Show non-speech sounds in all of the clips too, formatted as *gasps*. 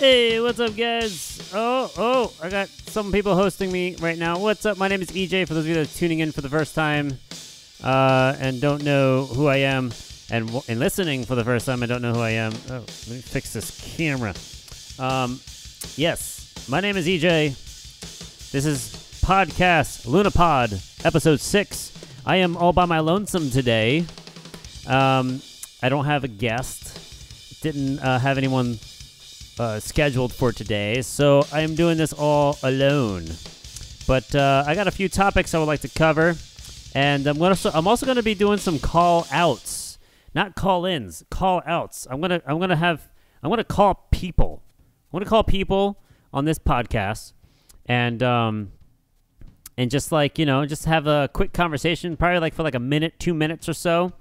Hey, what's up, guys? Oh, oh, I got some people hosting me right now. What's up? My name is EJ. For those of you that are tuning in for the first time uh, and don't know who I am, and w- and listening for the first time, I don't know who I am. Oh, let me fix this camera. Um, yes, my name is EJ. This is podcast Lunapod, episode six. I am all by my lonesome today. Um, I don't have a guest. Didn't uh, have anyone uh, scheduled for today, so I am doing this all alone. But uh, I got a few topics I would like to cover, and I'm gonna. I'm also to be doing some call outs, not call ins, call outs. I'm gonna. I'm gonna have. I'm gonna call people. I'm gonna call people on this podcast, and um, and just like you know, just have a quick conversation, probably like for like a minute, two minutes or so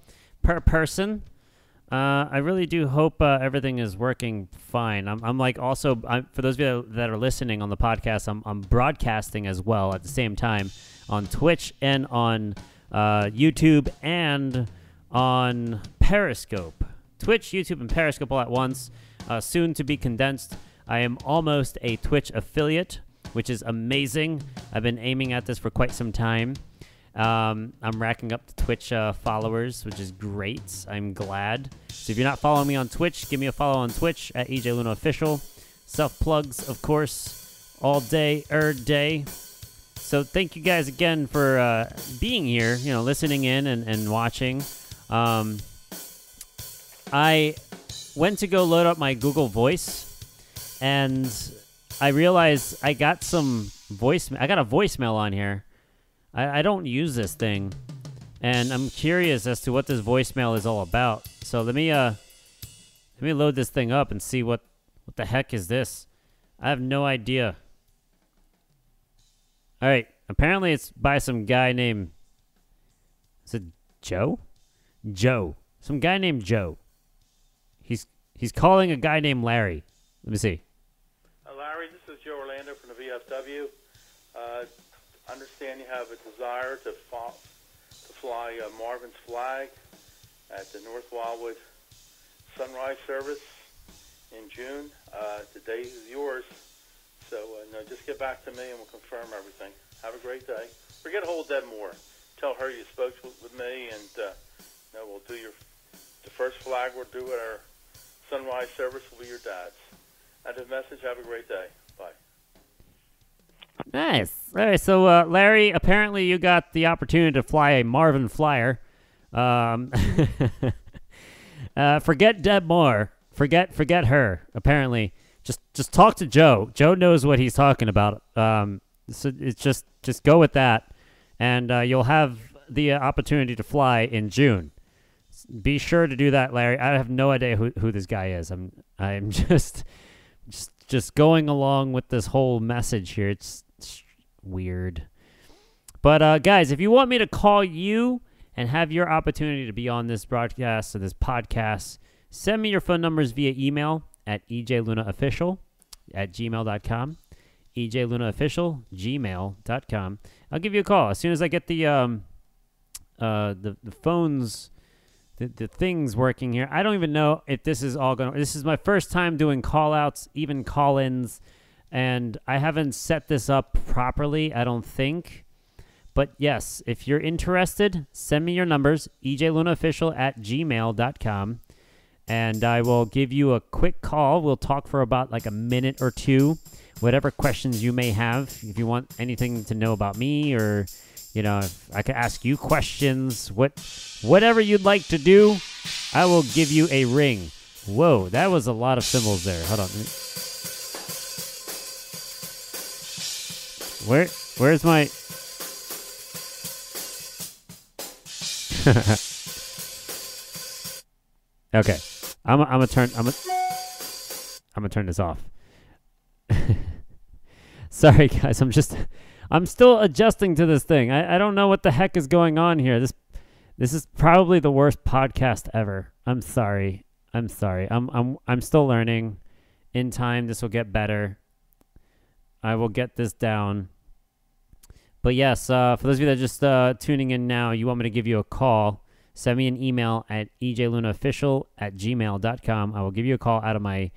per person. Uh, I really do hope uh, everything is working fine. I'm, I'm like also I'm, for those of you that are listening on the podcast, I'm, I'm broadcasting as well at the same time on Twitch and on uh, YouTube and on Periscope. Twitch, YouTube, and Periscope all at once. Uh, soon to be condensed. I am almost a Twitch affiliate, which is amazing. I've been aiming at this for quite some time. Um, I'm racking up the Twitch uh, followers, which is great. I'm glad. So if you're not following me on Twitch, give me a follow on Twitch at EJ Luna Official. Self plugs, of course, all day, er day. So thank you guys again for uh, being here, you know, listening in and, and watching. Um, I went to go load up my Google Voice, and I realized I got some voice. I got a voicemail on here. I, I don't use this thing, and I'm curious as to what this voicemail is all about. So let me uh let me load this thing up and see what what the heck is this. I have no idea. All right, apparently it's by some guy named is it Joe? Joe. Some guy named Joe. He's he's calling a guy named Larry. Let me see. Uh, Larry, this is Joe Orlando from the VFW. Understand you have a desire to, fa- to fly uh, Marvin's flag at the North Wildwood Sunrise Service in June. Uh, the day is yours. So uh, no, just get back to me and we'll confirm everything. Have a great day. Forget hold Deb Moore. Tell her you spoke with, me, and uh, no, we'll do your the first flag we'll do at our sunrise service will be your dad's. And the message. Have a great day. Nice. All right, so uh, Larry, apparently you got the opportunity to fly a Marvin Flyer. Um, *laughs* uh, forget Deb Moore. Forget forget her. Apparently, just just talk to Joe. Joe knows what he's talking about. Um, so it's just just go with that, and uh, you'll have the uh, opportunity to fly in June. Be sure to do that, Larry. I have no idea who, who this guy is. I'm I'm *laughs* just just just going along with this whole message here. It's weird. But uh, guys, if you want me to call you and have your opportunity to be on this broadcast or this podcast, send me your phone numbers via email at ejlunaofficial at gmail.com. ejlunaofficial, gmail.com. I'll give you a call as soon as I get the um uh the, the phones the, the things working here. I don't even know if this is all going to. This is my first time doing call outs, even call ins, and I haven't set this up properly, I don't think. But yes, if you're interested, send me your numbers, ejlunaofficial at gmail.com, and I will give you a quick call. We'll talk for about like a minute or two, whatever questions you may have. If you want anything to know about me or you know, if I could ask you questions, what, whatever you'd like to do, I will give you a ring. Whoa, that was a lot of symbols there. Hold on. Where, where's my? *laughs* okay, I'm, I'm gonna turn. I'm gonna, I'm gonna turn this off. *laughs* Sorry, guys. I'm just. I'm still adjusting to this thing. I, I don't know what the heck is going on here. This this is probably the worst podcast ever. I'm sorry. I'm sorry. I'm I'm I'm still learning. In time this will get better. I will get this down. But yes, uh, for those of you that are just uh, tuning in now, you want me to give you a call, send me an email at ejlunaofficial at gmail.com. I will give you a call out of my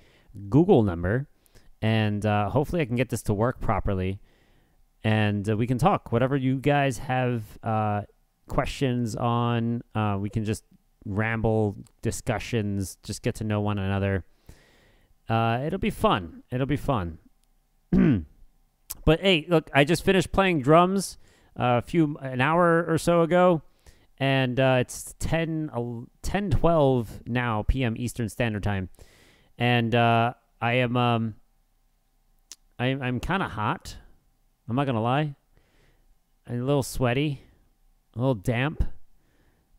Google number. and uh, hopefully I can get this to work properly, and uh, we can talk whatever you guys have uh, questions on. Uh, we can just ramble discussions, just get to know one another. It'll be fun. It'll be fun. *clears throat* but hey, look, I just finished playing drums uh, a few an hour or so ago, and uh, it's 10, 10 12 now p.m. Eastern Standard Time, and uh, I am um, I, I'm kind of hot. I'm not gonna lie. I'm a little sweaty, a little damp,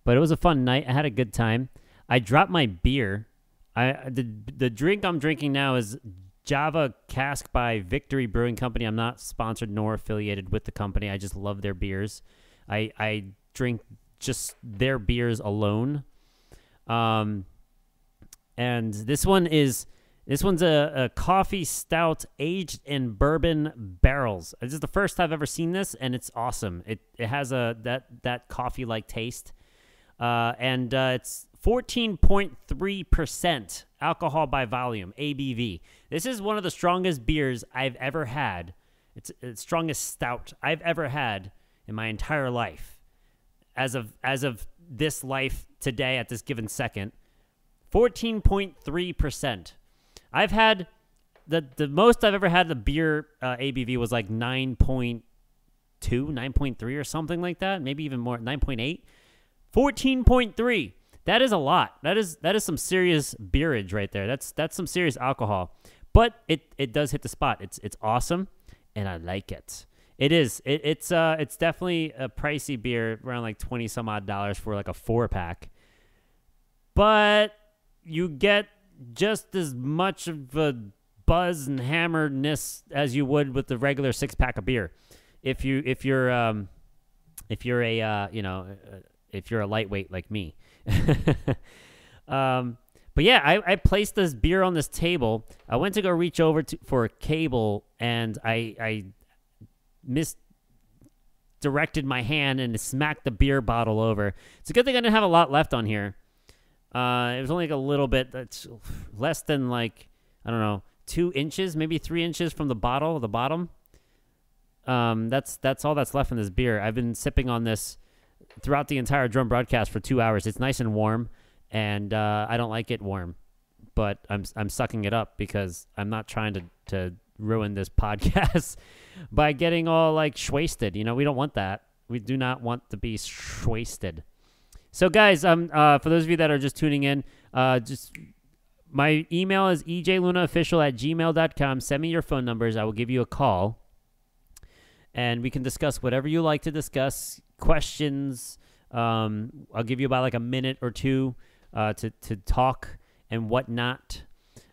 but it was a fun night. I had a good time. I dropped my beer. I the the drink I'm drinking now is Java Cask by Victory Brewing Company. I'm not sponsored nor affiliated with the company. I just love their beers. I I drink just their beers alone. Um, and this one is this one's a, a coffee stout aged in bourbon barrels. This is the first I've ever seen this, and it's awesome. It it has a that that coffee like taste, uh, and uh, it's 14.3% alcohol by volume, ABV. This is one of the strongest beers I've ever had. It's the strongest stout I've ever had in my entire life. As of as of this life today at this given second, 14.3%. I've had the the most I've ever had the beer uh, ABV was like 9.2, 9.3 or something like that, maybe even more, 9.8. 14.3 that is a lot. That is that is some serious beerage right there. That's that's some serious alcohol. But it it does hit the spot. It's it's awesome, and I like it. It is. It, it's uh it's definitely a pricey beer, around like twenty some odd dollars for like a four pack. But you get just as much of a buzz and hammeredness as you would with the regular six pack of beer. If you if you're um if you're a uh, you know if you're a lightweight like me. *laughs* um, but yeah, I, I placed this beer on this table. I went to go reach over to, for a cable, and I I misdirected my hand and smacked the beer bottle over. It's a good thing I didn't have a lot left on here. Uh, it was only like a little bit. That's less than like I don't know two inches, maybe three inches from the bottle, the bottom. Um, that's that's all that's left in this beer. I've been sipping on this throughout the entire drum broadcast for two hours. It's nice and warm, and uh, I don't like it warm, but I'm I'm sucking it up because I'm not trying to to ruin this *laughs* podcast by getting all like wasted. You know, we don't want that. We do not want to be wasted. So, guys, um, uh, for those of you that are just tuning in, uh, just my email is ejlunaofficial at gmail.com. Send me your phone numbers. I will give you a call and we can discuss whatever you like to discuss questions. Um, I'll give you about like a minute or two uh, to to talk and whatnot.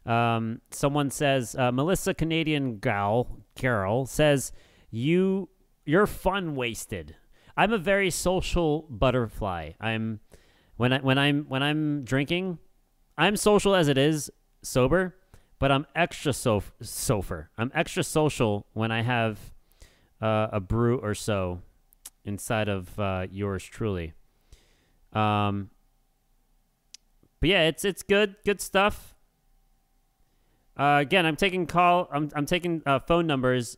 Um, someone says uh, Melissa Canadian gal Carol says you you're fun wasted. I'm a very social butterfly. I'm when I when I'm when I'm drinking, I'm social as it is sober, but I'm extra so sofer. I'm extra social when I have uh, a brew or so inside of uh, yours truly. Um, but yeah, it's it's good, good stuff. Uh, again, I'm taking call. I'm I'm taking uh, phone numbers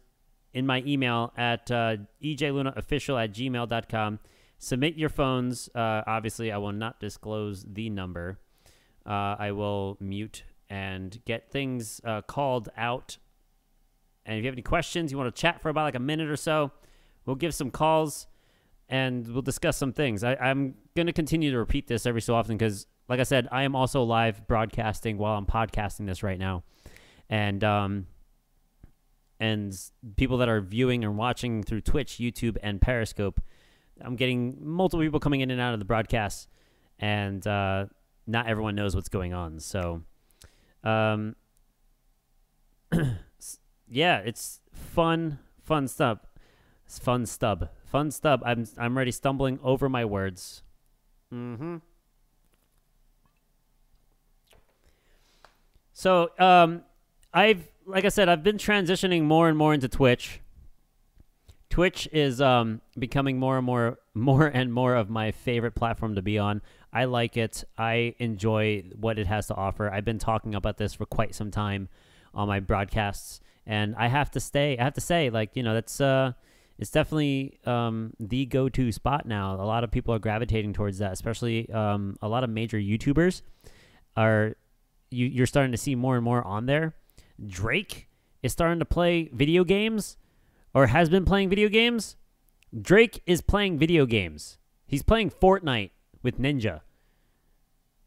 in my email at uh, ejlunaofficial at gmail.com. Submit your phones. Uh, obviously, I will not disclose the number. Uh, I will mute and get things uh, called out. And if you have any questions, you want to chat for about like a minute or so, we'll give some calls and we'll discuss some things. I, am going to continue to repeat this every so often because, like I said, I am also live broadcasting while I'm podcasting this right now, and um, and people that are viewing and watching through Twitch, YouTube, and Periscope, I'm getting multiple people coming in and out of the broadcast, and uh, not everyone knows what's going on. So, um, *clears throat* yeah, it's fun, fun stuff. It's fun stub. Fun stub. I'm I'm already stumbling over my words. Mm-hmm. So, um, I've like I said, I've been transitioning more and more into Twitch. Twitch is um, becoming more and more, *laughs* more and more of my favorite platform to be on. I like it. I enjoy what it has to offer. I've been talking about this for quite some time on my broadcasts, and I have to stay. I have to say, like you know, that's uh, it's definitely um, the go-to spot now. A lot of people are gravitating towards that, especially um, a lot of major YouTubers are. You, you're starting to see more and more on there. Drake is starting to play video games, or has been playing video games. Drake is playing video games. He's playing Fortnite with Ninja.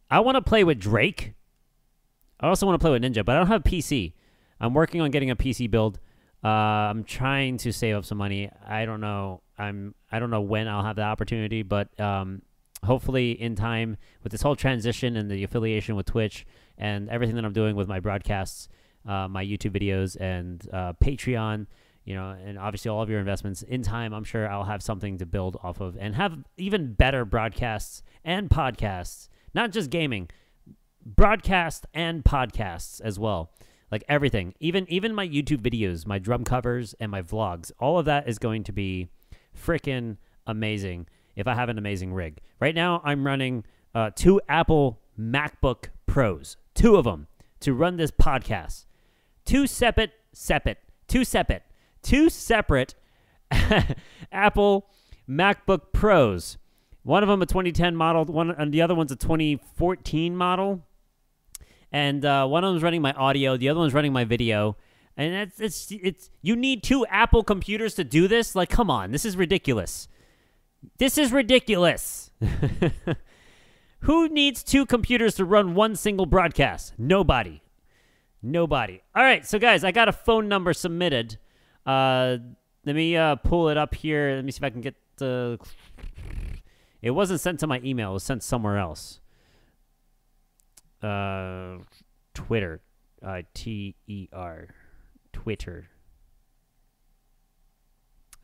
I want to play with Drake. I also want to play with Ninja, but I don't have PC. I'm working on getting a PC build. Uh, I'm trying to save up some money. I don't know. I'm. I don't know when I'll have the opportunity, but um, hopefully in time with this whole transition and the affiliation with Twitch and everything that I'm doing with my broadcasts, uh, my YouTube videos, and uh, Patreon. You know, and obviously all of your investments. In time, I'm sure I'll have something to build off of and have even better broadcasts and podcasts, not just gaming, broadcast and podcasts as well. Like everything even even my youtube videos my drum covers and my vlogs all of that is going to be freaking amazing if i have an amazing rig. Right now i'm running uh, two apple macbook pros two of them to run this podcast two separate separate two separate two separate *laughs* apple macbook pros one of them a 2010 model one and the other one's a 2014 model and uh, one of them's running my audio, the other one's running my video. And it's it's it's you need two Apple computers to do this. Like, come on, this is ridiculous. This is ridiculous. *laughs* Who needs two computers to run one single broadcast? Nobody. Nobody. All right, so guys, I got a phone number submitted. Uh, let me uh, pull it up here. Let me see if I can get the. It wasn't sent to my email. It was sent somewhere else uh, Twitter, uh, T E R, Twitter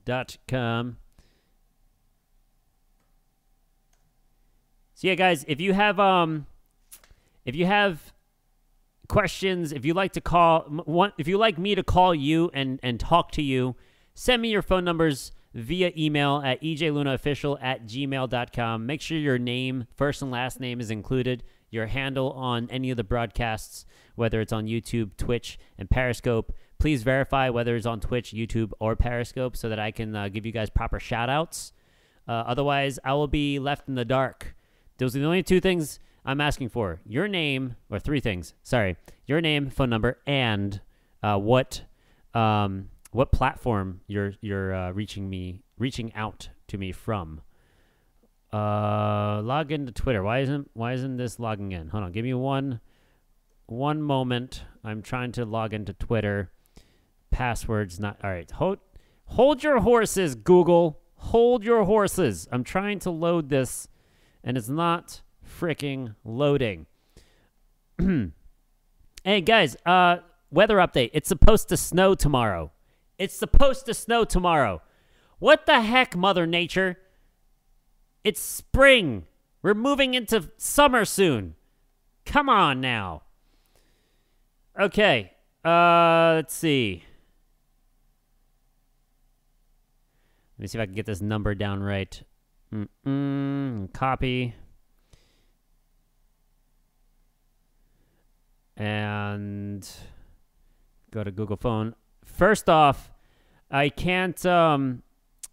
dot com. So yeah, guys, if you have um, if you have questions, if you like to call, one, if you like me to call you and and talk to you, send me your phone numbers via email at ejlunaofficial at gmail.com. Make sure your name, first and last name, is included your handle on any of the broadcasts, whether it's on YouTube, Twitch, and Periscope. Please verify whether it's on Twitch, YouTube, or Periscope so that I can uh, give you guys proper shout outs. Uh, otherwise, I will be left in the dark. Those are the only two things I'm asking for your name, or three things, sorry, your name, phone number, and uh, what. Um, what platform you're you're uh, reaching me reaching out to me from. Uh, log into Twitter. Why isn't why isn't this logging in? Hold on, give me one one moment. I'm trying to log into Twitter. Passwords not all right. Hold hold your horses, Google. Hold your horses. I'm trying to load this, and it's not freaking loading. *clears throat* hey guys, uh, weather update. It's supposed to snow tomorrow. It's supposed to snow tomorrow. What the heck, Mother Nature? It's spring. We're moving into summer soon. Come on now. Okay. Uh, let's see. Let me see if I can get this number down right. Mm-mm, copy. And go to Google Phone. First off, I can't um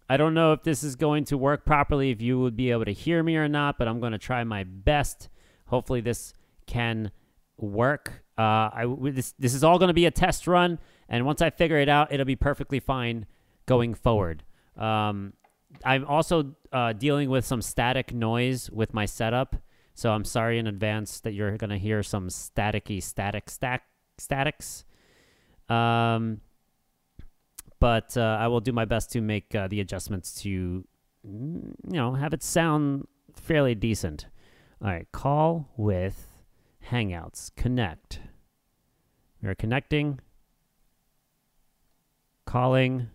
I don't know if this is going to work properly, if you would be able to hear me or not, but I'm going to try my best. Hopefully, this can work. Uh, I, this, this is all going to be a test run, and once I figure it out, it'll be perfectly fine going forward. Um, I'm also uh, dealing with some static noise with my setup, so I'm sorry in advance that you're going to hear some staticky static stack statics. Um, but uh, I will do my best to make uh, the adjustments to, you know, have it sound fairly decent. All right, call with Hangouts. Connect. We are connecting. Calling.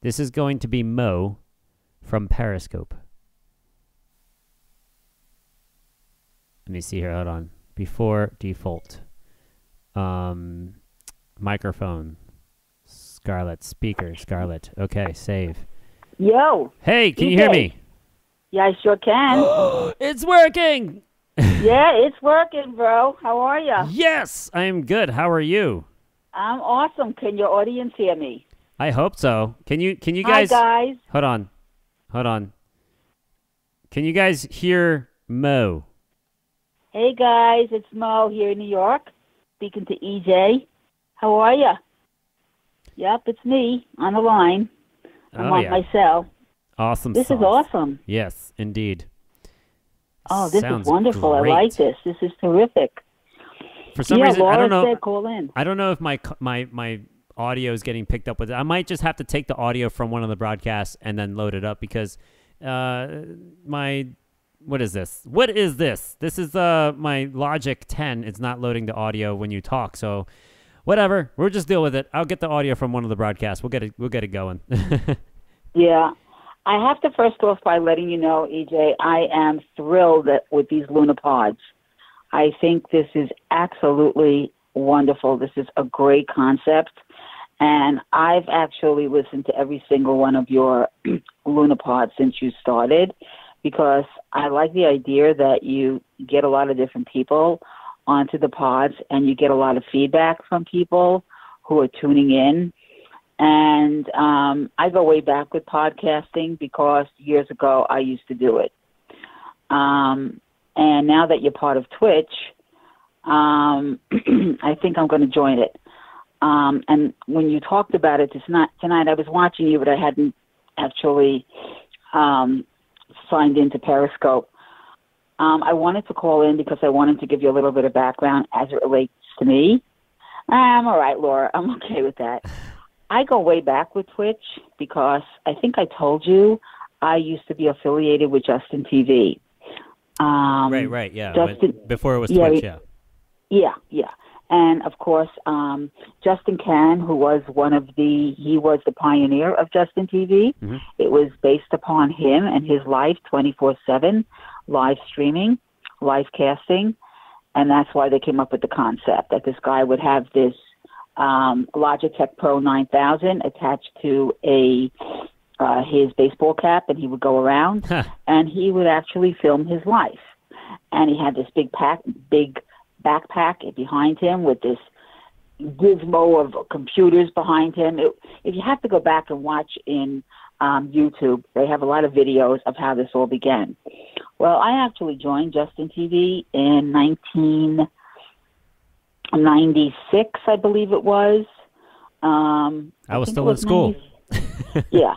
This is going to be Mo from Periscope. Let me see here. Hold on. Before default. Um, microphone. Scarlett. Speaker, Scarlett. Okay, save. Yo. Hey, can you hear me? Yeah, I sure can. *gasps* it's working! *laughs* yeah, it's working, bro. How are you? Yes, I am good. How are you? I'm awesome. Can your audience hear me? I hope so. Can you can you guys? Hi, guys. hold on, hold on? Can you guys hear Mo? Hey, guys. It's Mo here in New York, speaking to EJ. How are you? Yep, it's me on the line. I'm oh on yeah, my cell. awesome. This is awesome. Yes, indeed. Oh, this Sounds is wonderful. I like this. This is terrific. For some yeah, reason, Laura I don't know. said call in. I don't know if my my my audio is getting picked up with it. I might just have to take the audio from one of the broadcasts and then load it up because uh my what is this? What is this? This is uh my Logic 10. It's not loading the audio when you talk. So whatever. We'll just deal with it. I'll get the audio from one of the broadcasts. We'll get it we'll get it going. *laughs* Yeah. I have to first off by letting you know, EJ, I am thrilled with these lunapods. I think this is absolutely wonderful. This is a great concept. And I've actually listened to every single one of your *clears throat* lunapods since you started because I like the idea that you get a lot of different people onto the pods and you get a lot of feedback from people who are tuning in. And um, I go way back with podcasting because years ago I used to do it. Um, and now that you're part of Twitch, um, *clears throat* I think I'm going to join it. Um, and when you talked about it this night, tonight, I was watching you, but I hadn't actually um, signed into Periscope. Um, I wanted to call in because I wanted to give you a little bit of background as it relates to me. I'm all right, Laura. I'm *laughs* okay with that. I go way back with Twitch because I think I told you I used to be affiliated with Justin TV. Um, right, right, yeah. Justin- before it was yeah, Twitch, yeah. Yeah, yeah. And of course, um, Justin Kan, who was one of the, he was the pioneer of Justin TV. Mhm. It was based upon him and his life 24 7, live streaming, live casting. And that's why they came up with the concept that this guy would have this um, Logitech Pro 9000 attached to a uh, his baseball cap, and he would go around Huh. and he would actually film his life. And he had this big pack, big backpack behind him with this gizmo of computers behind him. It, if you have to go back and watch in um, YouTube, they have a lot of videos of how this all began. Well, I actually joined Justin TV in 1996, I believe it was. Um, I was think still in school. 90 yeah,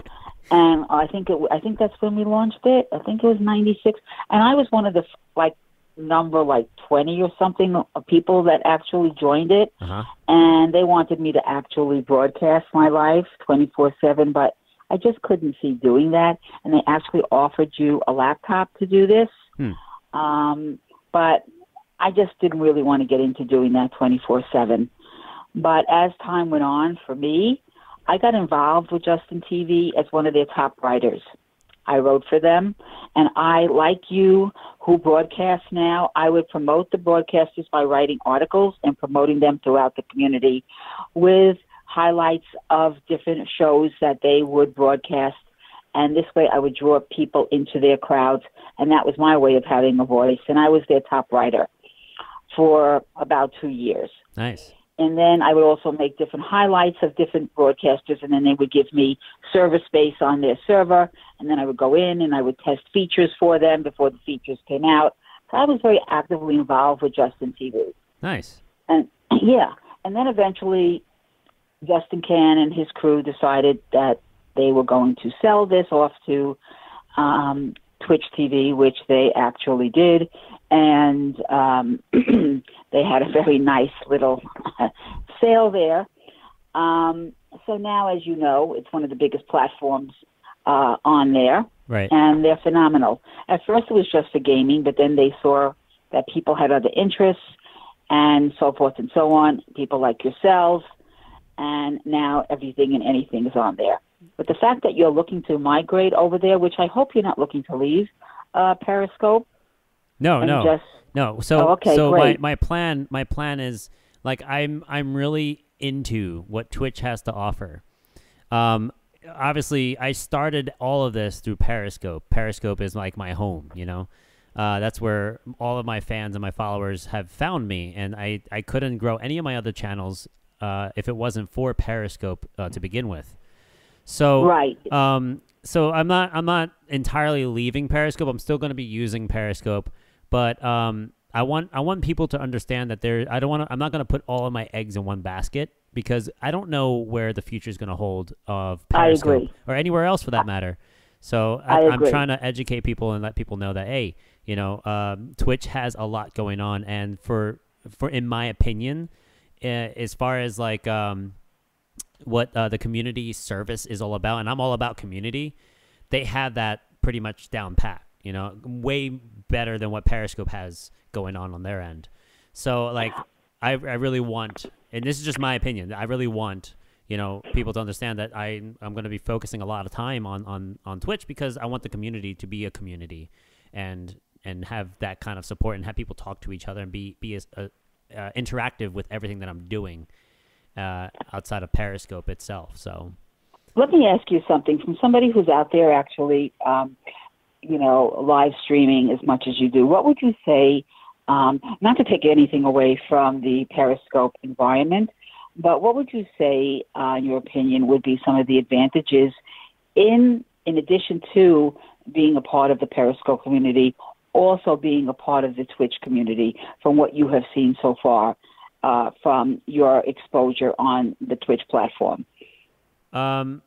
and I think it. I think that's when we launched it. I think it was '96, and I was one of the like number like 20 or something of people that actually joined it, Uh-huh. and they wanted me to actually broadcast my life 24/7, but I just couldn't see doing that, and they actually offered you a laptop to do this, Hmm. um, but I just didn't really want to get into doing that 24/7. But as time went on, for me, I got involved with Justin TV as one of their top writers. I wrote for them, and I, like you, who broadcast now, I would promote the broadcasters by writing articles and promoting them throughout the community with highlights of different shows that they would broadcast. And this way I would draw people into their crowds, and that was my way of having a voice. And I was their top writer for about two years Nice. And then I would also make different highlights of different broadcasters, and then they would give me server space on their server, and then I would go in and I would test features for them before the features came out. So I was very actively involved with Justin TV, Nice. and *clears throat* yeah, and then eventually Justin Kan and his crew decided that they were going to sell this off to um, Twitch TV, which they actually did, and um, *clears throat* they had a very nice little *laughs* sale there. Um, so now, as you know, it's one of the biggest platforms uh, on there, Right. and they're phenomenal. At first, it was just for gaming, but then they saw that people had other interests, and so forth and so on. People like yourselves, and now everything and anything is on there. But the fact that you're looking to migrate over there, which I hope you're not looking to leave, uh, Periscope, No, no. just No, so Oh, okay, so great. my my plan my plan is like I'm I'm really into what Twitch has to offer. Um obviously I started all of this through Periscope. Periscope is like my home, you know. Uh, that's where all of my fans and my followers have found me, and I, I couldn't grow any of my other channels uh, if it wasn't for Periscope uh, to begin with. So Right. um, so I'm not I'm not entirely leaving Periscope. I'm still going to be using Periscope, but um, I want I want people to understand that there. I don't want. I'm not going to put all of my eggs in one basket because I don't know where the future is going to hold of I Periscope agree. or anywhere else for that matter. So I I, I'm trying to educate people and let people know that hey, you know, um, Twitch has a lot going on, and for for in my opinion, uh, as far as like um, what uh, the community service is all about, and I'm all about community. They have that pretty much down pat. You know, way better than what Periscope has going on on their end. So like, I I really want, and this is just my opinion. I really want you know people to understand that I I'm going to be focusing a lot of time on on on Twitch because I want the community to be a community, and and have that kind of support and have people talk to each other and be be as uh, uh, interactive with everything that I'm doing uh, outside of Periscope itself. So Let me ask you something from somebody who's out there actually, um, you know, live streaming as much as you do. What would you say, um, not to take anything away from the Periscope environment, but what would you say, uh, in your opinion, would be some of the advantages in in addition to being a part of the Periscope community, also being a part of the Twitch community from what you have seen so far uh, from your exposure on the Twitch platform? Um,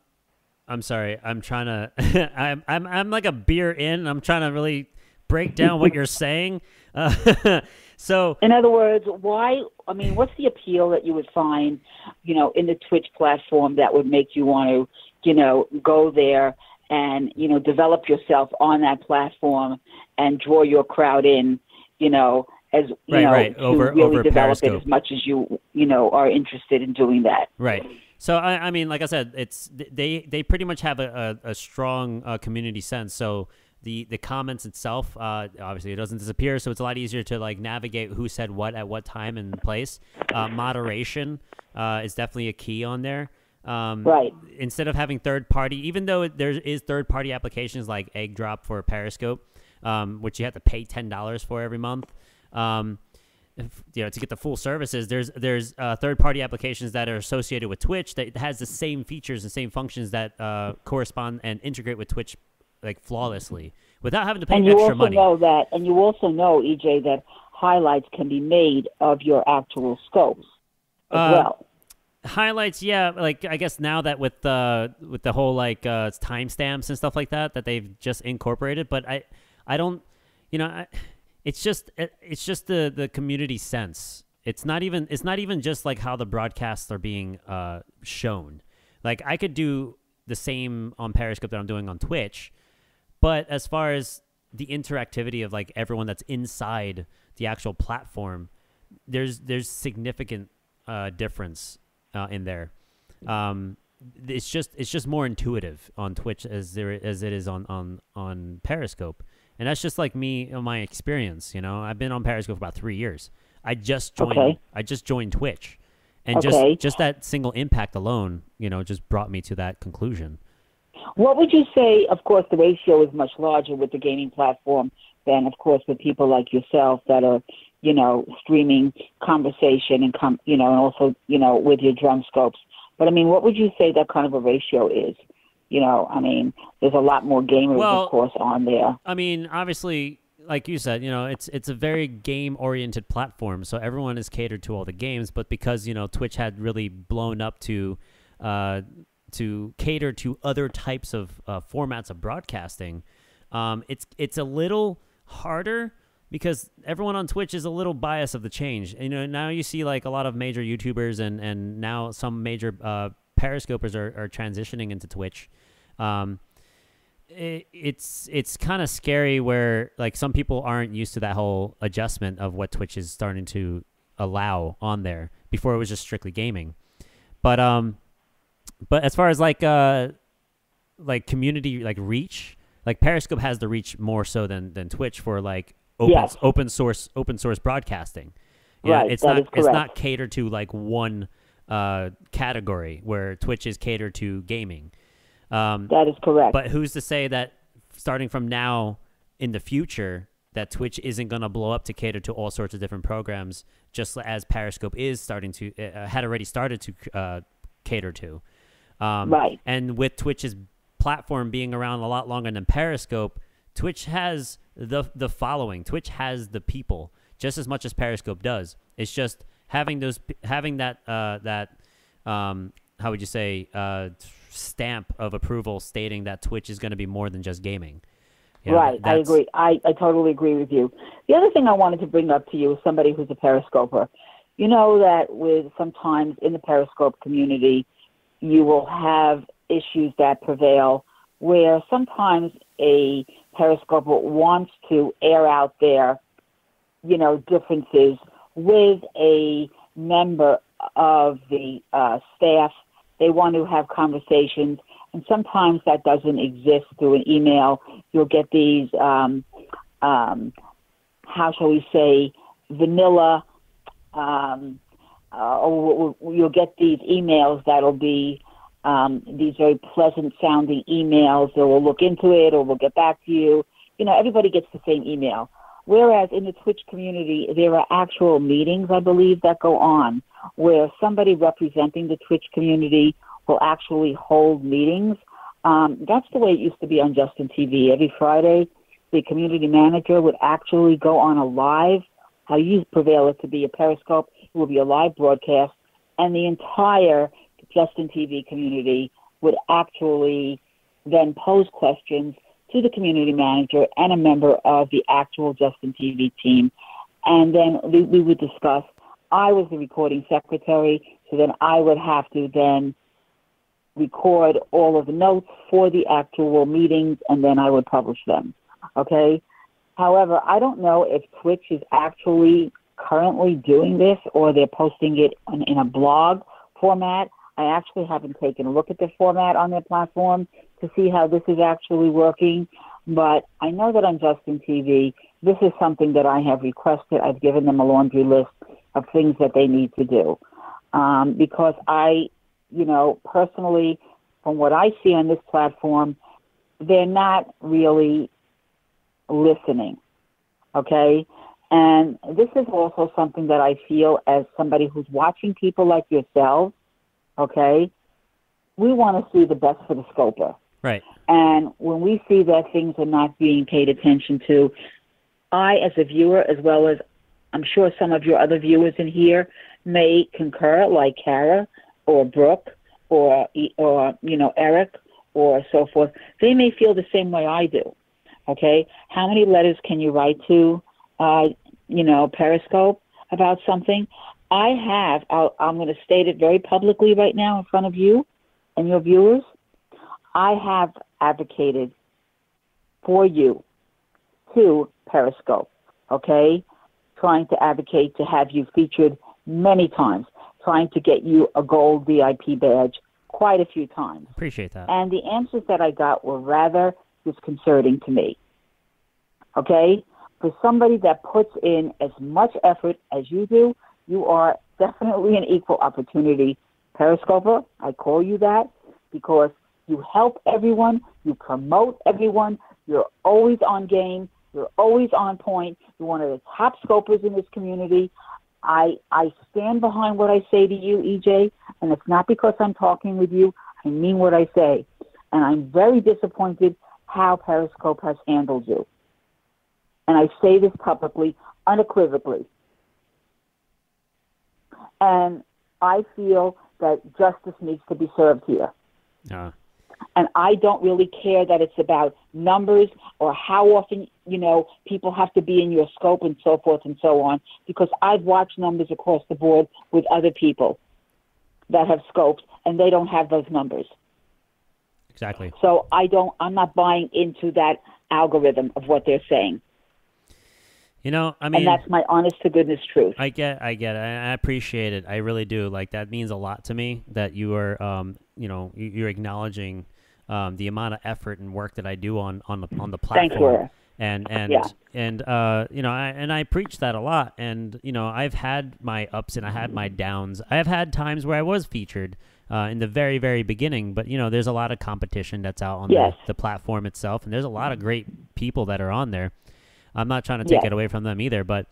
I'm sorry. I'm trying *laughs* to. I'm I'm I'm like a beer in. I'm trying to really break down what you're *laughs* saying. Uh, *laughs* so In other words, why? I mean, what's the appeal that you would find, you know, in the Twitch platform that would make you want to, you know, go there and you know develop yourself on that platform and draw your crowd in, you know, as you Right, know, right. to really over develop it as much as you, you know, are interested in doing that. right. So I, I mean, like I said, it's they they pretty much have a, a, a strong uh, community sense. So the the comments itself, uh, obviously, it doesn't disappear. So it's a lot easier to like navigate who said what at what time and place. Uh, moderation uh, is definitely a key on there. Um, Right. Instead of having third party, even though there is third party applications like Egg Drop for Periscope, um, which you have to pay ten dollars for every month. Um, you know, to get the full services, there's there's uh, third party applications that are associated with Twitch that has the same features and same functions that uh, correspond and integrate with Twitch like flawlessly without having to pay and you extra also money. know that, and you also know, EJ, that highlights can be made of your actual scopes as Uh, well. highlights yeah like i guess now that with the with the whole like uh timestamps and stuff like that that they've just incorporated but i i don't you know I, it's just it's just the the community sense. It's not even it's not even just like how the broadcasts are being uh shown. Like i could do the same on periscope that i'm doing on twitch but as far as the interactivity of like everyone that's inside the actual platform there's there's significant uh, difference uh, in there. Um, it's just it's just more intuitive on Twitch as there as it is on on on Periscope, and that's just like me uh, my experience. You know, I've been on Periscope for about three years. I just joined. Okay. I just joined Twitch, and Okay. just just that single impact alone, you know, just brought me to that conclusion. What would you say? Of course, the ratio is much larger with the gaming platform than, of course, with people like yourself that are, you know, streaming conversation and com- you know, and also, you know, with your drum scopes. But I mean, what would you say that kind of a ratio is? You know, I mean, there's a lot more gamers, Well- of course, on there. I mean, obviously, like you said, you know, it's it's a very game oriented platform, so everyone is catered to all the games. But because you know Twitch had really blown up to uh, to cater to other types of uh, formats of broadcasting, um, it's it's a little harder because everyone on Twitch is a little biased of the change. You know, now you see like a lot of major YouTubers and and now some major uh, Periscopers are, are transitioning into Twitch. Um, it, it's it's kind of scary where like some people aren't used to that whole adjustment of what Twitch is starting to allow on there. Before it was just strictly gaming, but um, but as far as like uh, like community like reach, like Periscope has the reach more so than than Twitch for like open open source open source broadcasting. You know, Right, it's not it's not catered to like one uh category where Twitch is catered to gaming. Um, That is correct. but who's to say that starting from now in the future that Twitch isn't going to blow up to cater to all sorts of different programs just as Periscope is starting to uh, had already started to uh, cater to. Um, Right. And with Twitch's platform being around a lot longer than Periscope, Twitch has the the following. Twitch has the people just as much as Periscope does. It's just having those having that uh, that um, how would you say uh, stamp of approval stating that Twitch is going to be more than just gaming. You know, right, I agree. I, I totally agree with you. The other thing I wanted to bring up to you is somebody who's a periscoper. You know that with sometimes in the periscope community, you will have issues that prevail where sometimes a periscoper wants to air out their, you know, differences with a member of the uh, staff. They want to have conversations, and sometimes that doesn't exist through an email. You'll get these, um, um, how shall we say, vanilla, um, uh, you'll get these emails that'll be um, these very pleasant sounding emails. They will look into it or we'll get back to you. You know, everybody gets the same email. Whereas in the Twitch community, there are actual meetings, I believe, that go on where somebody representing the Twitch community will actually hold meetings. Um, that's the way it used to be on Justin TV. Every Friday, the community manager would actually go on a live, how you prevail it to be a Periscope, it will be a live broadcast, and the entire Justin TV community would actually then pose questions to the community manager and a member of the actual Justin TV team. And then we, we would discuss. I was the recording secretary, so then I would have to then record all of the notes for the actual meetings, and then I would publish them. Okay. However, I don't know if Twitch is actually currently doing this or they're posting it in, in a blog format. I actually haven't taken a look at the format on their platform to see how this is actually working, but I know that on Justin TV, this is something that I have requested. I've given them a laundry list of things that they need to do um, because I, you know, personally, from what I see on this platform, they're not really listening. Okay. And this is also something that I feel as somebody who's watching people like yourselves. Okay. We want to see the best for the scoper. Right. And when we see that things are not being paid attention to, I, as a viewer, as well as I'm sure some of your other viewers in here, may concur, like Kara or Brooke or or you know Eric or so forth. They may feel the same way I do. Okay, how many letters can you write to, uh, you know, Periscope about something? I have. I'll, I'm going to state it very publicly right now in front of you and your viewers. I have advocated for you to Periscope, okay? Trying to advocate to have you featured many times, trying to get you a gold VIP badge quite a few times. Appreciate that. And the answers that I got were rather disconcerting to me. Okay? For somebody that puts in as much effort as you do, you are definitely an equal opportunity periscoper. I call you that because you help everyone, you promote everyone, you're always on game, you're always on point, you're one of the top scopers in this community. I I stand behind what I say to you, EJ, and it's not because I'm talking with you. I mean what I say. And I'm very disappointed how Periscope has handled you. And I say this publicly, unequivocally. And I feel that justice needs to be served here. Uh, And I don't really care that it's about numbers or how often, you know, people have to be in your scope and so forth and so on, because I've watched numbers across the board with other people that have scopes and they don't have those numbers. exactly. So I don't, I'm not buying into that algorithm of what they're saying. You know, I mean, and that's my honest to goodness truth. I get, I get it. I appreciate it. I really do. Like that means a lot to me that you are, um, you know, you- you're acknowledging um, the amount of effort and work that I do on on the on the platform. Thanks, Laura. And and Yeah. and uh, you know, I, and I preach that a lot. And you know, I've had my ups and I had my downs. I have had times where I was featured. Uh, in the very, very beginning, but you know, there's a lot of competition that's out on Yes. the, the platform itself, and there's a lot of great people that are on there. I'm not trying to take Yes. it away from them either, but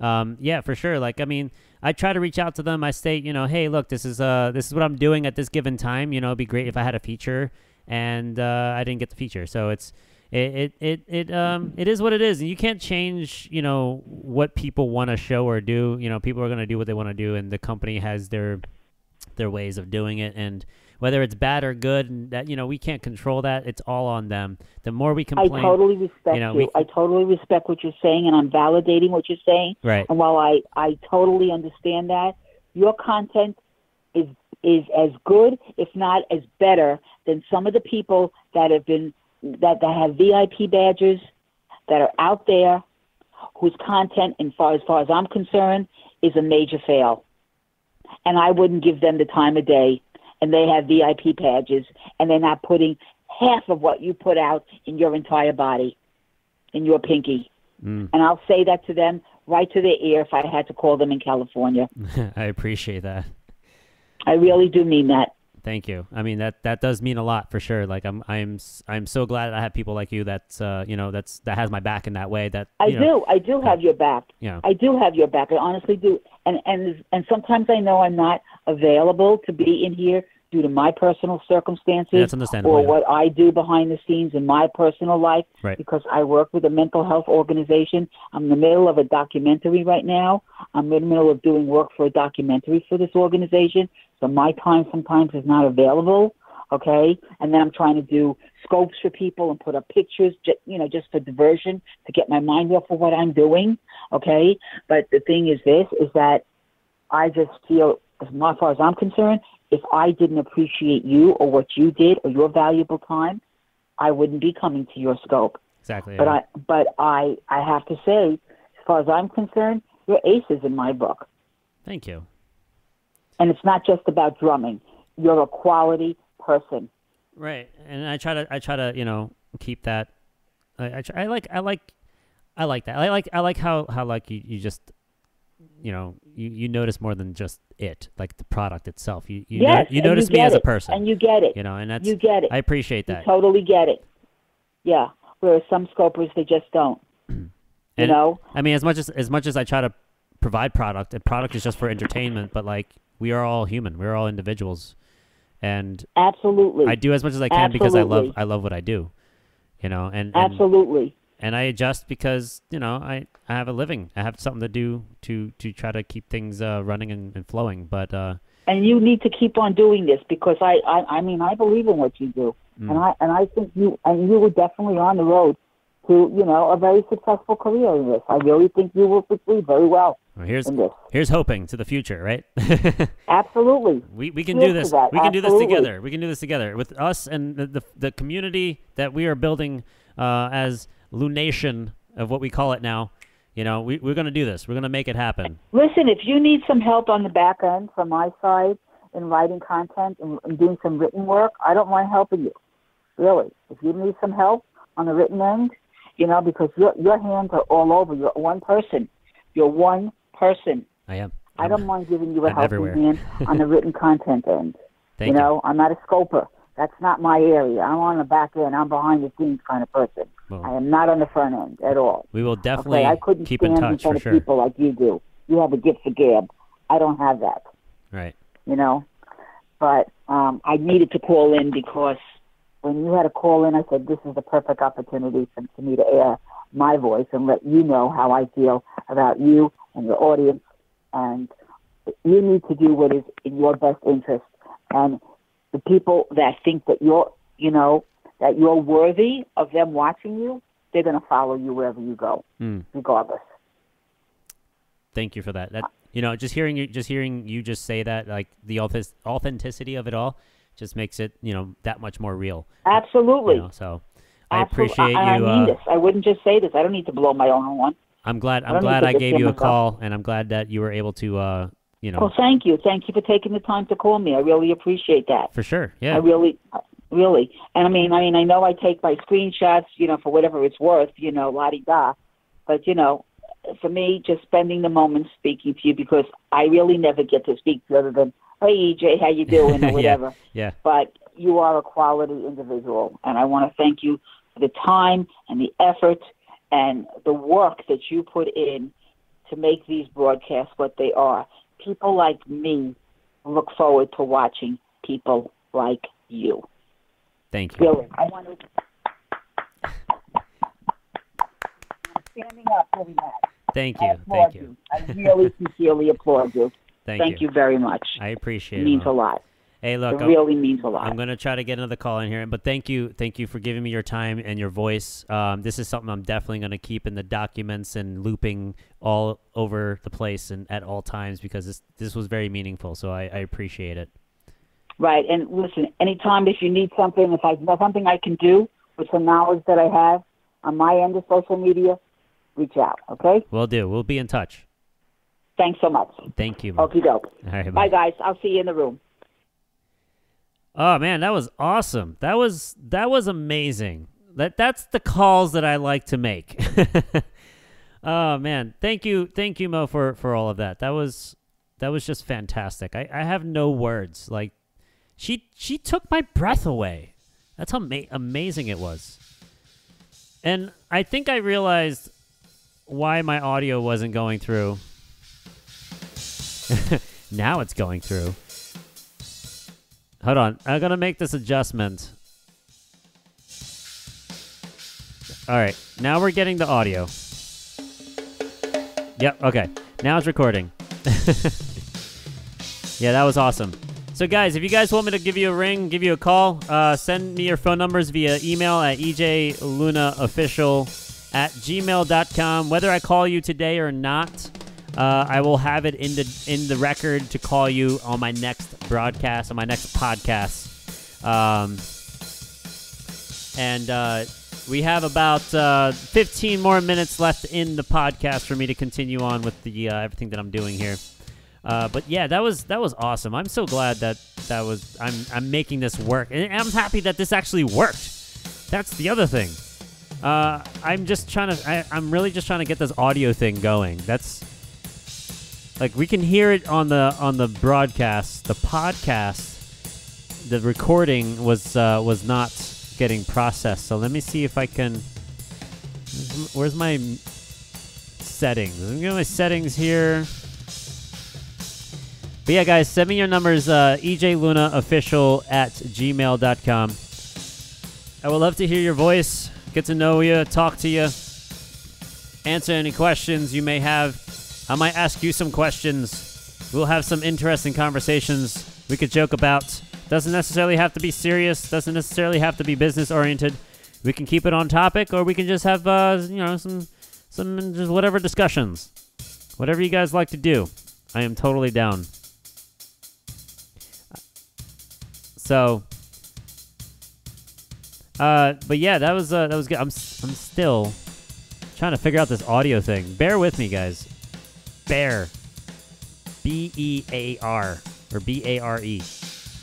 um, yeah, for sure. Like, I mean, I try to reach out to them. I state, you know, hey, look, this is uh, this is what I'm doing at this given time. You know, it'd be great if I had a feature, and uh, I didn't get the feature. So it's it it it it um it is what it is, and you can't change, you know, what people want to show or do. You know, people are gonna do what they want to do, and the company has their their ways of doing it, and whether it's bad or good, and that you know we can't control that. It's all on them. The more we complain, I totally respect you know, you. I totally respect what you're saying, and I'm validating what you're saying. right? And while I, I totally understand that, your content is is as good, if not as better, than some of the people that have been that, that have VIP badges that are out there whose content, and far as far as I'm concerned, is a major fail. And I wouldn't give them the time of day. And they have VIP badges, and they're not putting half of what you put out in your entire body, in your pinky. Mm. And I'll say that to them right to their ear if I had to call them in California. *laughs* I appreciate that. I really do mean that. Thank you. I mean that that does mean a lot for sure. Like I'm I'm I'm so glad I have people like you that's uh you know that's that has my back in that way. That I you know, do. I do have your back. Know, I do have your back. I honestly do. And and and sometimes I know I'm not available to be in here due to my personal circumstances that's understandable. or yeah. what I do behind the scenes in my personal life Right. because I work with a mental health organization. I'm in the middle of a documentary right now. I'm in the middle of doing work for a documentary for this organization. So my time sometimes is not available. Okay. And then I'm trying to do scopes for people and put up pictures, ju- you know, just for diversion to get my mind off of what I'm doing. Okay. But the thing is this, is that I just feel, as far as I'm concerned, if I didn't appreciate you or what you did or your valuable time, I wouldn't be coming to your scope. exactly. But yeah. I, but I, I have to say, as far as I'm concerned, you're aces in my book. Thank you. And it's not just about drumming. You're a quality person. Right, and I try to I try to you know keep that. I I, try, I like I like I like that. I like I like how how like you, you just you know you, you notice more than just it like the product itself. You you, yes, no, you notice you me as a it, person. and you get it. you know, and that's you get it. I appreciate you that. totally get it. Yeah. Whereas some scopers, they just don't. *clears throat* you know. I mean, as much as as much as I try to provide product, and product is just for entertainment, but like we are all human. We're all individuals, and Absolutely. I do as much as I can because I love I love what I do. You know, and, and Absolutely. and I adjust because you know I, I have a living. I have something to do to to try to keep things uh, running and, and flowing. But uh, and you need to keep on doing this because I, I, I mean, I believe in what you do, Mm. and I, and I think you, and you were definitely on the road to, you know, a very successful career in this. I really think you will succeed very well well, here's in this. here's hoping to the future, right? *laughs* Absolutely. we we can Cheers do this. We can do this together. We can do this together with us and the the, the community that we are building uh, as Lunation of what we call it now. You know, we, we're going to do this. We're going to make it happen. Listen, if you need some help on the back end from my side in writing content and, and doing some written work, I don't mind helping you. Really, if you need some help on the written end, you know, because your your hands are all over. You're one person. You're one person. I am. I don't mind giving you a I'm helping everywhere. hand on the *laughs* written content end. Thank you know, I'm not a scoper. That's not my area. I'm on the back end. I'm behind the scenes kind of person. Well, I am not on the front end at all. we will definitely okay, I couldn't keep in stand in touch front for of sure. people like you do. You have a gift for gab. I don't have that. Right. You know, but um, I needed to call in because when you had a call in, I said this is the perfect opportunity for, for me to air my voice and let you know how I feel about you and your audience. And you need to do what is in your best interest. And the people that think that you're, you know, that you're worthy of them watching you, they're going to follow you wherever you go, Mm. regardless. Thank you for that. That you know, just hearing you, just hearing you just say that, like the authentic- authenticity of it all, just makes it you know that much more real. Absolutely. You know, so I Absolutely. appreciate I, you. I mean uh, this. I wouldn't just say this. I don't need to blow my own horn. I'm glad. I I'm don't glad I gave you a call, and I'm glad that you were able to, uh, you know, Well, thank you. Thank you for taking the time to call me. I really appreciate that. for sure. Yeah. I really, really. And I mean, I mean, I know I take my screenshots, you know, for whatever it's worth, you know, la di da. But you know, for me, just spending the moment speaking to you because I really never get to speak to other than, hey, EJ, how you doing, *laughs* or Yeah. whatever. Yeah. But you are a quality individual, and I want to thank you for the time and the effort and the work that you put in to make these broadcasts what they are. People like me look forward to watching people like you. Thank you. Really, I want to. Standing up really mad. Thank I you. applaud Thank you. you. I really sincerely *laughs* applaud you. Thank, Thank you. you very much. I appreciate It it. means a lot. Hey, look, It I'm- really means a lot. I'm gonna try to get another call in here, but thank you, thank you for giving me your time and your voice. Um, this is something I'm definitely gonna keep in the documents and looping all over the place and at all times because this this was very meaningful. So I, I appreciate it. Right. And listen, anytime if you need something, if I know something I can do with the knowledge that I have on my end of social media, reach out. Okay. We'll do. We'll be in touch. Thanks so much. Thank you. Okie doke. All right, Bye, guys. I'll see you in the room. Oh man, that was awesome. That was that was amazing. That that's the calls that I like to make. *laughs* oh man, thank you, thank you, Mo, for for all of that. That was that was just fantastic. I, I have no words. Like she she took my breath away. That's how ma- amazing it was. And I think I realized why my audio wasn't going through. *laughs* now it's going through. Hold on. I'm going to make this adjustment. All right. Now we're getting the audio. Yep. Okay. Now it's recording. *laughs* yeah, that was awesome. So, guys, if you guys want me to give you a ring, give you a call, uh, send me your phone numbers via email at ejlunaofficial at gmail.com. Whether I call you today or not, uh, I will have it in the in the record to call you on my next broadcast, on my next podcast. Um, and uh, we have about uh, 15 more minutes left in the podcast for me to continue on with the uh, everything that I'm doing here. Uh, but yeah, that was that was awesome. I'm so glad that that was I'm I'm making this work, and I'm happy that this actually worked. That's the other thing. Uh, I'm just trying to. I, I'm really just trying to get this audio thing going. That's like we can hear it on the on the broadcast, the podcast. The recording was uh, was not getting processed. So let me see if I can. Where's my settings? Let me get my settings here. But yeah, guys, send me your numbers. Uh, EJLunaOfficial at gmail.com. I would love to hear your voice, get to know you, talk to you, answer any questions you may have. I might ask you some questions. We'll have some interesting conversations we could joke about. Doesn't necessarily have to be serious, doesn't necessarily have to be business oriented. We can keep it on topic or we can just have uh, you know some some just whatever discussions. Whatever you guys like to do. I am totally down. So uh, but yeah, that was uh, that was good. I'm I'm still trying to figure out this audio thing. Bear with me, guys. Bear. B E A R or B A R E.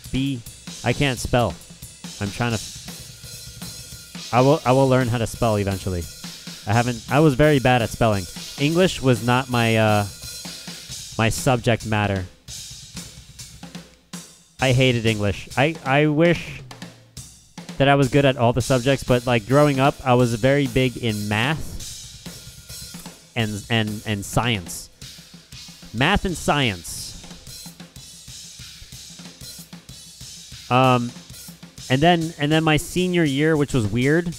B. I can't spell. I'm trying to. I will. I will learn how to spell eventually. I haven't. I was very bad at spelling. English was not my uh, my subject matter. I hated English. I I wish that I was good at all the subjects, but like growing up, I was very big in math and and and science. Math and science. Um and then and then my senior year, which was weird,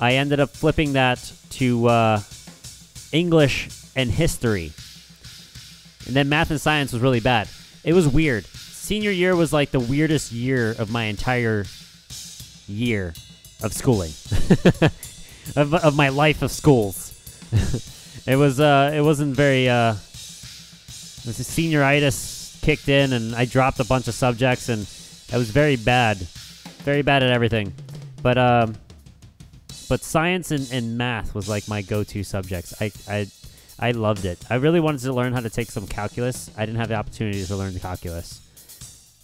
I ended up flipping that to uh, English and history. And then math and science was really bad. It was weird. Senior year was like the weirdest year of my entire year of schooling *laughs* of, of my life of schools *laughs* it was uh it wasn't very uh this senioritis kicked in and i dropped a bunch of subjects and i was very bad. Very bad at everything. But um but science and, and math was like my go-to subjects. I i i loved it. I really wanted to learn how to take some calculus. I didn't have the opportunity to learn calculus.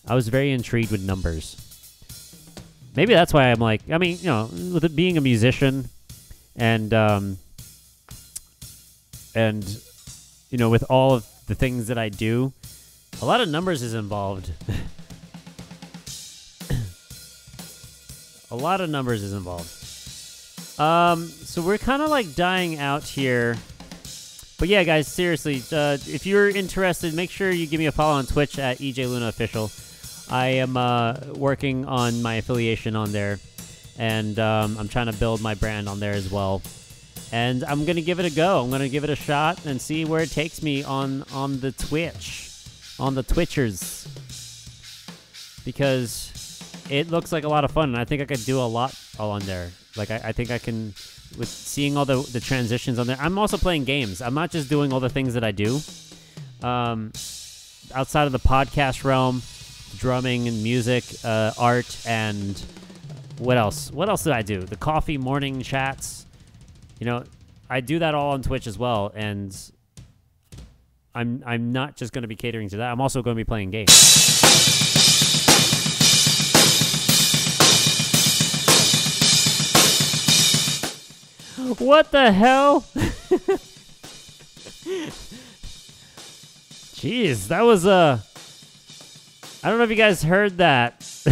I was very intrigued with numbers. Maybe that's why I'm like, I mean, you know, with it being a musician and, um, and, you know, with all of the things that I do, a lot of numbers is involved. a lot of numbers is involved. Um, so we're kind of like dying out here. but yeah, guys, seriously, uh, if you're interested, make sure you give me a follow on Twitch at EJ Luna Official. I am uh, working on my affiliation on there, and um, I'm trying to build my brand on there as well. And I'm gonna give it a go. I'm gonna give it a shot and see where it takes me on on the Twitch, on the Twitchers, because it looks like a lot of fun, and I think I could do a lot all on there. Like I, I think I can with seeing all the the transitions on there. I'm also playing games. I'm not just doing all the things that I do. Um, outside of the podcast realm, drumming and music, uh, art, and what else? What else did I do? The coffee morning chats. You know, I do that all on Twitch as well, and I'm I'm not just going to be catering to that. I'm also going to be playing games. What the hell? *laughs* Jeez, that was Uh, I don't know if you guys heard that. *laughs*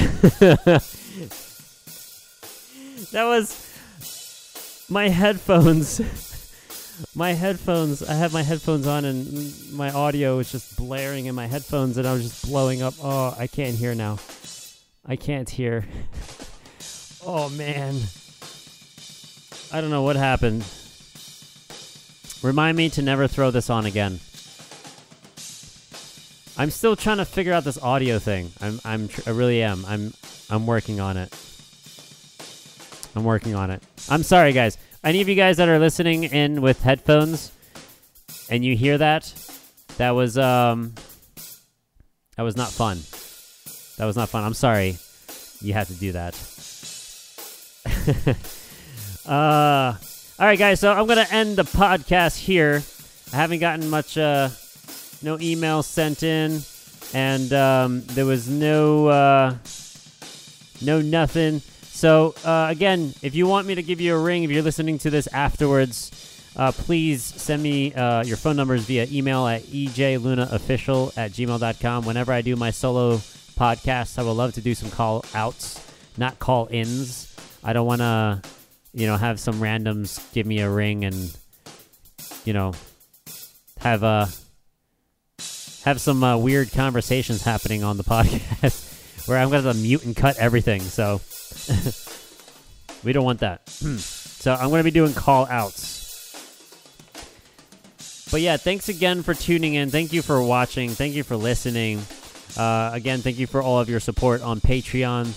that was my headphones. *laughs* my headphones. I had my headphones on and my audio was just blaring in my headphones and I was just blowing up. Oh, I can't hear now. I can't hear. *laughs* oh man. I don't know what happened. Remind me to never throw this on again. I'm still trying to figure out this audio thing. I'm I'm I really am. I'm I'm working on it. I'm working on it. I'm sorry guys. Any of you guys that are listening in with headphones and you hear that, that was um that was not fun. That was not fun. I'm sorry. You had to do that. *laughs* Uh, all right, guys. So I'm gonna end the podcast here. I haven't gotten much, uh, no emails sent in, and um, there was no, uh, no nothing. So uh, again, if you want me to give you a ring, if you're listening to this afterwards, uh, please send me uh, your phone numbers via email at ejlunaofficial at gmail.com. Whenever I do my solo podcast, I would love to do some call outs, not call ins. I don't want to you know, have some randoms give me a ring and, you know, have uh have some uh, weird conversations happening on the *laughs* podcast where I'm gonna mute and cut everything. So *laughs* we don't want that. so I'm gonna be doing call outs. But yeah, thanks again for tuning in. Thank you for watching. Thank you for listening. Uh, again, thank you for all of your support on Patreon.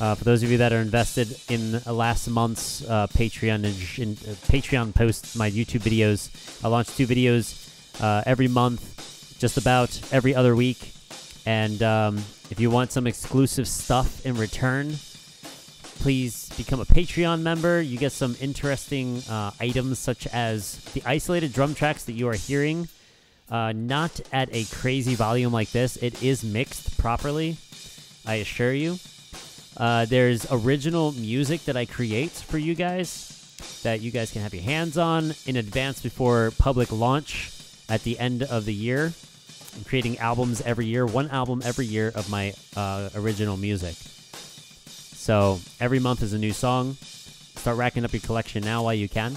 Uh, for those of you that are invested in last month's uh, Patreon in, uh, Patreon posts, my YouTube videos, I launch two videos uh, every month, just about every other week. And um, if you want some exclusive stuff in return, please become a Patreon member. You get some interesting uh, items such as the isolated drum tracks that you are hearing. not at a crazy volume like this. It is mixed properly, I assure you. Uh, there's original music that I create for you guys that you guys can have your hands on in advance before public launch at the end of the year. I'm creating albums every year, one album every year of my uh, original music. So every month is a new song. Start racking up your collection now while you can,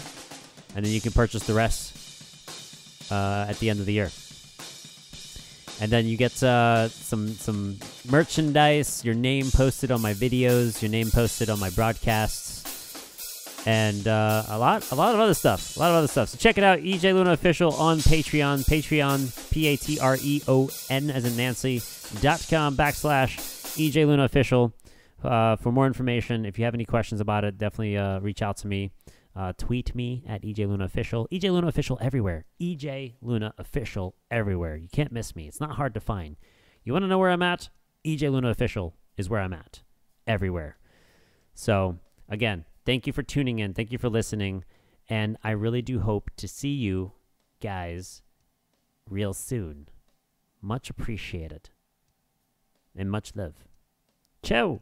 and then you can purchase the rest uh, at the end of the year and then you get uh, some some merchandise, your name posted on my videos, your name posted on my broadcasts, and uh, a lot a lot of other stuff, a lot of other stuff. So check it out, EJ Luna official on Patreon, Patreon, P A T R E O N as in Nancy dot com backslash EJ Luna official. Uh, for more information, if you have any questions about it, definitely uh, reach out to me. Uh, tweet me at EJ Luna Official. EJ Luna Official everywhere. EJ Luna Official everywhere. You can't miss me. It's not hard to find. You want to know where I'm at? EJ Luna Official is where I'm at. Everywhere. So, again, thank you for tuning in. Thank you for listening. And I really do hope to see you guys real soon. Much appreciated. And much love. Ciao.